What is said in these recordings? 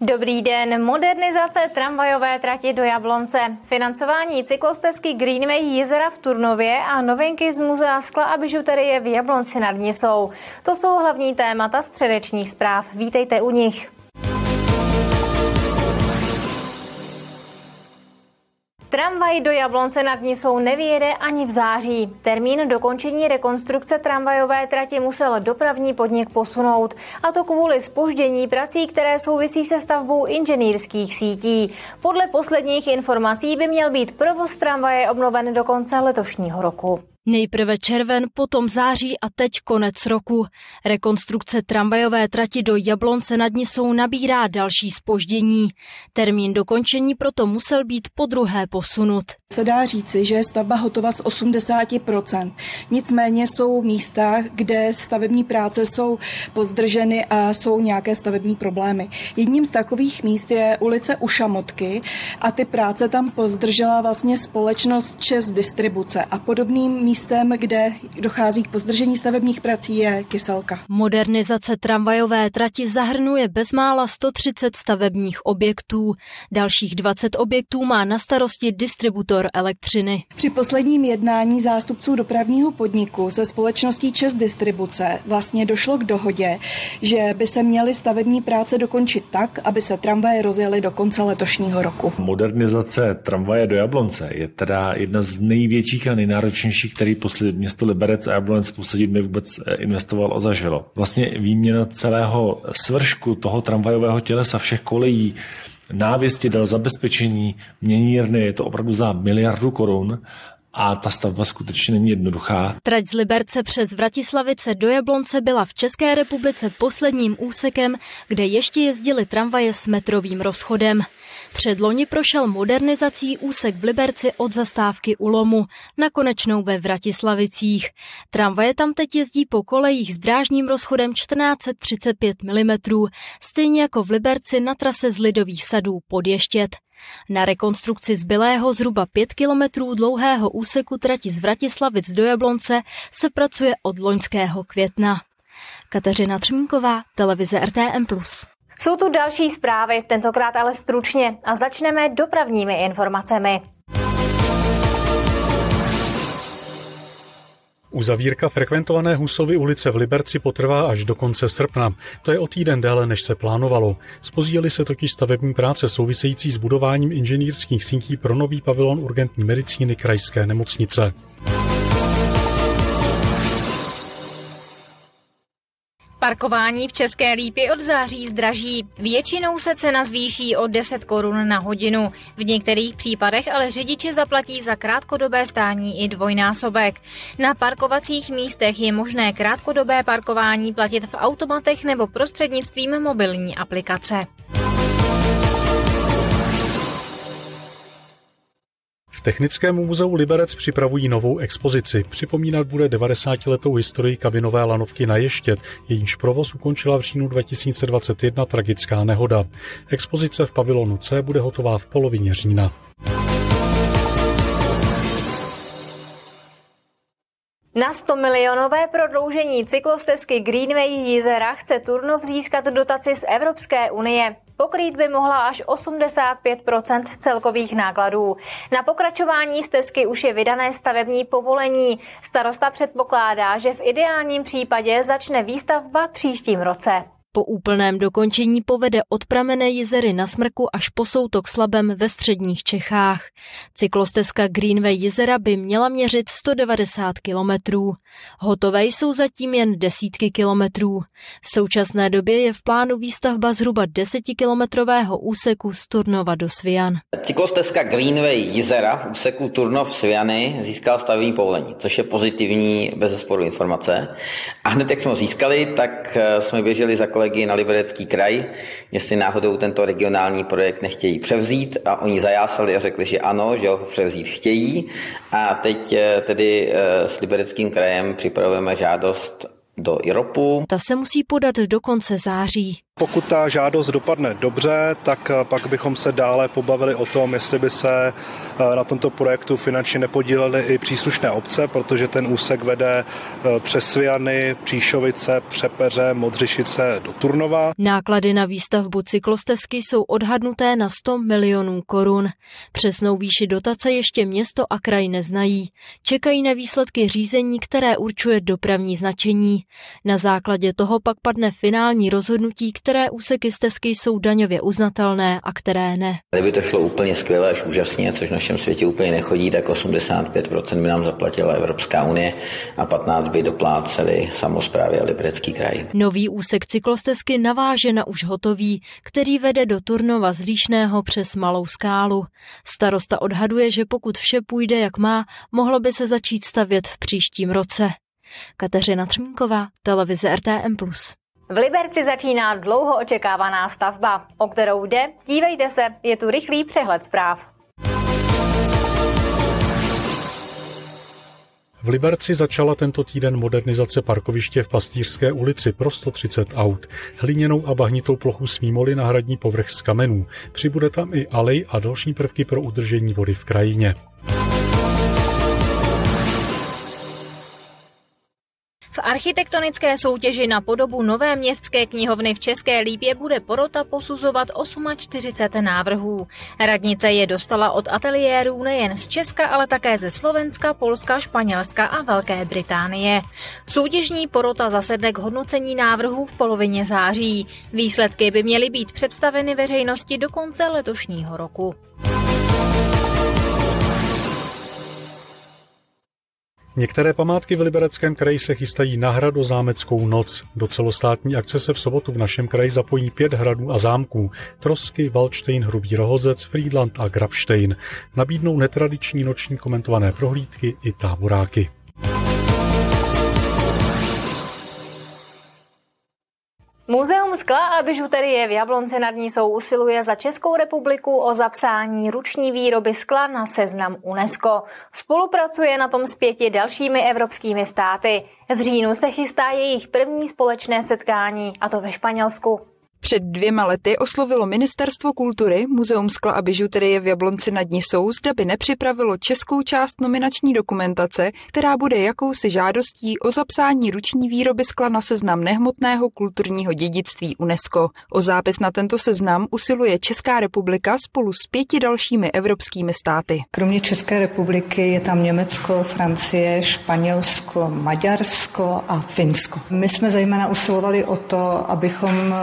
Dobrý den. Modernizace tramvajové trati do Jablonce, financování cyklostezky Greenway jezera v Turnově a novinky z muzea skla a bižuterie v Jablonci nad Nisou. To jsou hlavní témata středečních zpráv. Vítejte u nich. Tramvaj do Jablonce nad Nisou nevyjede ani v září. Termín dokončení rekonstrukce tramvajové trati musel dopravní podnik posunout. A to kvůli spoždění prací, které souvisí se stavbou inženýrských sítí. Podle posledních informací by měl být provoz tramvaje obnoven do konce letošního roku. Nejprve červen, potom září a teď konec roku. Rekonstrukce tramvajové trati do Jablonce nad Nisou nabírá další spoždění. Termín dokončení proto musel být po druhé posunut. Se dá říci, že je stavba hotová z 80%. Nicméně jsou místa, kde stavební práce jsou pozdrženy a jsou nějaké stavební problémy. Jedním z takových míst je ulice Ušamotky a ty práce tam pozdržela vlastně společnost Čes Distribuce a podobným místem místem, kde dochází k pozdržení stavebních prací, je Kyselka. Modernizace tramvajové trati zahrnuje bezmála 130 stavebních objektů. Dalších 20 objektů má na starosti distributor elektřiny. Při posledním jednání zástupců dopravního podniku se společností Čes Distribuce vlastně došlo k dohodě, že by se měly stavební práce dokončit tak, aby se tramvaje rozjely do konce letošního roku. Modernizace tramvaje do Jablonce je teda jedna z největších a nejnáročnějších, který který poslední město Liberec a Jablonec poslední dny vůbec eh, investoval o zažilo. Vlastně výměna celého svršku toho tramvajového tělesa, všech kolejí, návěstidel, zabezpečení, měnírny, je to opravdu za miliardu korun a ta stavba skutečně není jednoduchá. Trať z Liberce přes Vratislavice do Jablonce byla v České republice posledním úsekem, kde ještě jezdili tramvaje s metrovým rozchodem. Předloni prošel modernizací úsek v Liberci od zastávky u Lomu na konečnou ve Vratislavicích. Tramvaje tam teď jezdí po kolejích s drážním rozchodem 1435 mm, stejně jako v Liberci na trase z Lidových sadů pod Ještět. Na rekonstrukci zbylého zhruba 5 kilometrů dlouhého úseku trati z Vratislavic do Jablonce se pracuje od loňského května. Kateřina Třmínková, televize RTM+. Jsou tu další zprávy, tentokrát ale stručně a začneme dopravními informacemi. Uzavírka frekventované Husovy ulice v Liberci potrvá až do konce srpna. To je o týden déle, než se plánovalo. Spozdíly se totiž stavební práce související s budováním inženýrských sítí pro nový pavilon urgentní medicíny krajské nemocnice. Parkování v České Lípy od září zdraží. Většinou se cena zvýší o 10 korun na hodinu. V některých případech ale řidiči zaplatí za krátkodobé stání i dvojnásobek. Na parkovacích místech je možné krátkodobé parkování platit v automatech nebo prostřednictvím mobilní aplikace. V Technickém muzeu Liberec připravují novou expozici. Připomínat bude 90-letou historii kabinové lanovky na Ještět, jejíž provoz ukončila v říjnu 2021 tragická nehoda. Expozice v pavilonu C bude hotová v polovině října. Na 100 milionové prodloužení cyklostezky Greenway Jizera chce Turnov získat dotaci z Evropské unie. Pokrýt by mohla až 85% celkových nákladů. Na pokračování stezky už je vydané stavební povolení. Starosta předpokládá, že v ideálním případě začne výstavba příštím roce. Po úplném dokončení povede od pramené jezery na Smrku až po soutok Slabem ve středních Čechách. Cyklostezka Greenway jezera by měla měřit 190 kilometrů. Hotové jsou zatím jen desítky kilometrů. V současné době je v plánu výstavba zhruba desetikilometrového úseku z Turnova do Svian. Cyklostezka Greenway jezera v úseku Turnov Sviany získala stavební povolení, což je pozitivní bez informace. A hned jak jsme ho získali, tak eh, jsme běželi za kolegy na Liberecký kraj, jestli náhodou tento regionální projekt nechtějí převzít a oni zajásali a řekli, že ano, že ho převzít chtějí a teď eh, tedy eh, s Libereckým krajem připravujeme žádost do IROPu. Ta se musí podat do konce září. Pokud ta žádost dopadne dobře, tak pak bychom se dále pobavili o tom, jestli by se na tomto projektu finančně nepodílely i příslušné obce, protože ten úsek vede přes Sviany, Příšovice, Přepeře, Modřišice do Turnova. Náklady na výstavbu cyklostezky jsou odhadnuté na 100 milionů korun. Přesnou výši dotace ještě město a kraj neznají. Čekají na výsledky řízení, které určuje dopravní značení. Na základě toho pak padne finální rozhodnutí, úseky stezky jsou daňově uznatelné a které ne. Kdyby to šlo úplně skvěle až úžasně, což v našem světě úplně nechodí, tak 85% by nám zaplatila Evropská unie a 15 by dopláceli samozprávy a Liberecký kraj. Nový úsek cyklostezky naváže na už hotový, který vede do Turnova z Líšného přes Malou skálu. Starosta odhaduje, že pokud vše půjde jak má, mohlo by se začít stavět v příštím roce. Kateřina Třmínková, televize RTM+. V Liberci začíná dlouho očekávaná stavba. O kterou jde? Dívejte se, je tu rychlý přehled zpráv. V Liberci začala tento týden modernizace parkoviště v Pastýřské ulici pro 130 aut. Hliněnou a bahnitou plochu smímoli nahradní povrch z kamenů. Přibude tam i alej a další prvky pro udržení vody v krajině. Architektonické soutěži na podobu nové městské knihovny v České Lípě bude porota posuzovat 48 návrhů. Radnice je dostala od ateliérů nejen z Česka, ale také ze Slovenska, Polska, Španělska a Velké Británie. Soutěžní porota zasedne k hodnocení návrhů v polovině září. Výsledky by měly být představeny veřejnosti do konce letošního roku. Některé památky v Libereckém kraji se chystají na hradozámeckou noc. Do celostátní akce se v sobotu v našem kraji zapojí pět hradů a zámků. Trosky, Valštejn, Hrubý Rohozec, Friedland a Grabštejn. Nabídnou netradiční noční komentované prohlídky i táboráky. Muzeum skla a bižuterie v Jablonce nad Nisou usiluje za Českou republiku o zapsání ruční výroby skla na seznam UNESCO. Spolupracuje na tom s pěti dalšími evropskými státy. V říjnu se chystá jejich první společné setkání, a to ve Španělsku. Před dvěma lety oslovilo Ministerstvo kultury Muzeum skla a bižuterie v Jablonci nad Nisou, zda by nepřipravilo českou část nominační dokumentace, která bude jakousi žádostí o zapsání ruční výroby skla na seznam nehmotného kulturního dědictví UNESCO. O zápis na tento seznam usiluje Česká republika spolu s pěti dalšími evropskými státy. Kromě České republiky je tam Německo, Francie, Španělsko, Maďarsko a Finsko. My jsme zejména usilovali o to, abychom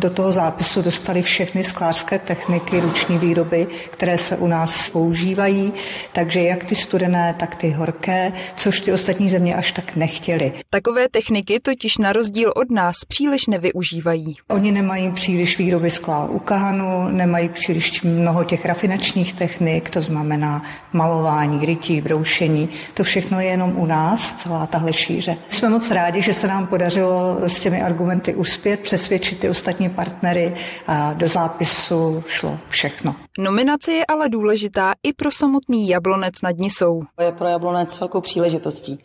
do toho zápisu dostali všechny sklářské techniky ruční výroby, které se u nás používají, takže jak ty studené, tak ty horké, což ty ostatní země až tak nechtěli. Takové techniky totiž na rozdíl od nás příliš nevyužívají. Oni nemají příliš výroby skla u kahanu, nemají příliš mnoho těch rafinačních technik, to znamená malování, grytí, broušení. To všechno je jenom u nás, celá tahle šíře. Jsme moc rádi, že se nám podařilo s těmi argumenty uspět, přesvědčit ty ostatní partnery a do zápisu šlo všechno. Nominace je ale důležitá i pro samotný Jablonec nad Nisou. Je pro Jablonec velkou příležitostí.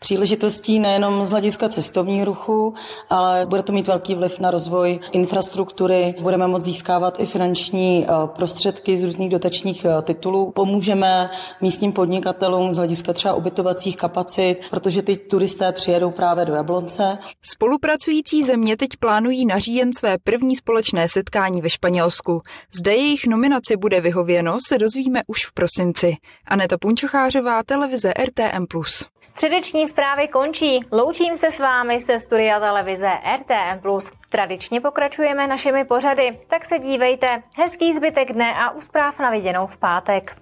Příležitostí nejenom z hlediska cestovního ruchu, ale bude to mít velký vliv na rozvoj infrastruktury. Budeme moct získávat i finanční eh, prostředky z různých dotačních eh, titulů. Pomůžeme místním podnikatelům z hlediska třeba ubytovacích kapacit, protože ty turisté přijedou právě do Jablonce. Spolupracující země teď plánují na říjen své první společné setkání ve Španělsku. Zde jejich nominaci bude vyhověno, se dozvíme už v prosinci. Aneta Punčochářová, televize RTM+. Středeční zprávy končí. Loučím se s vámi ze studia televize RTM+. Tradičně pokračujeme našimi pořady, tak se dívejte. Hezký zbytek dne a úspráv na viděnou v pátek.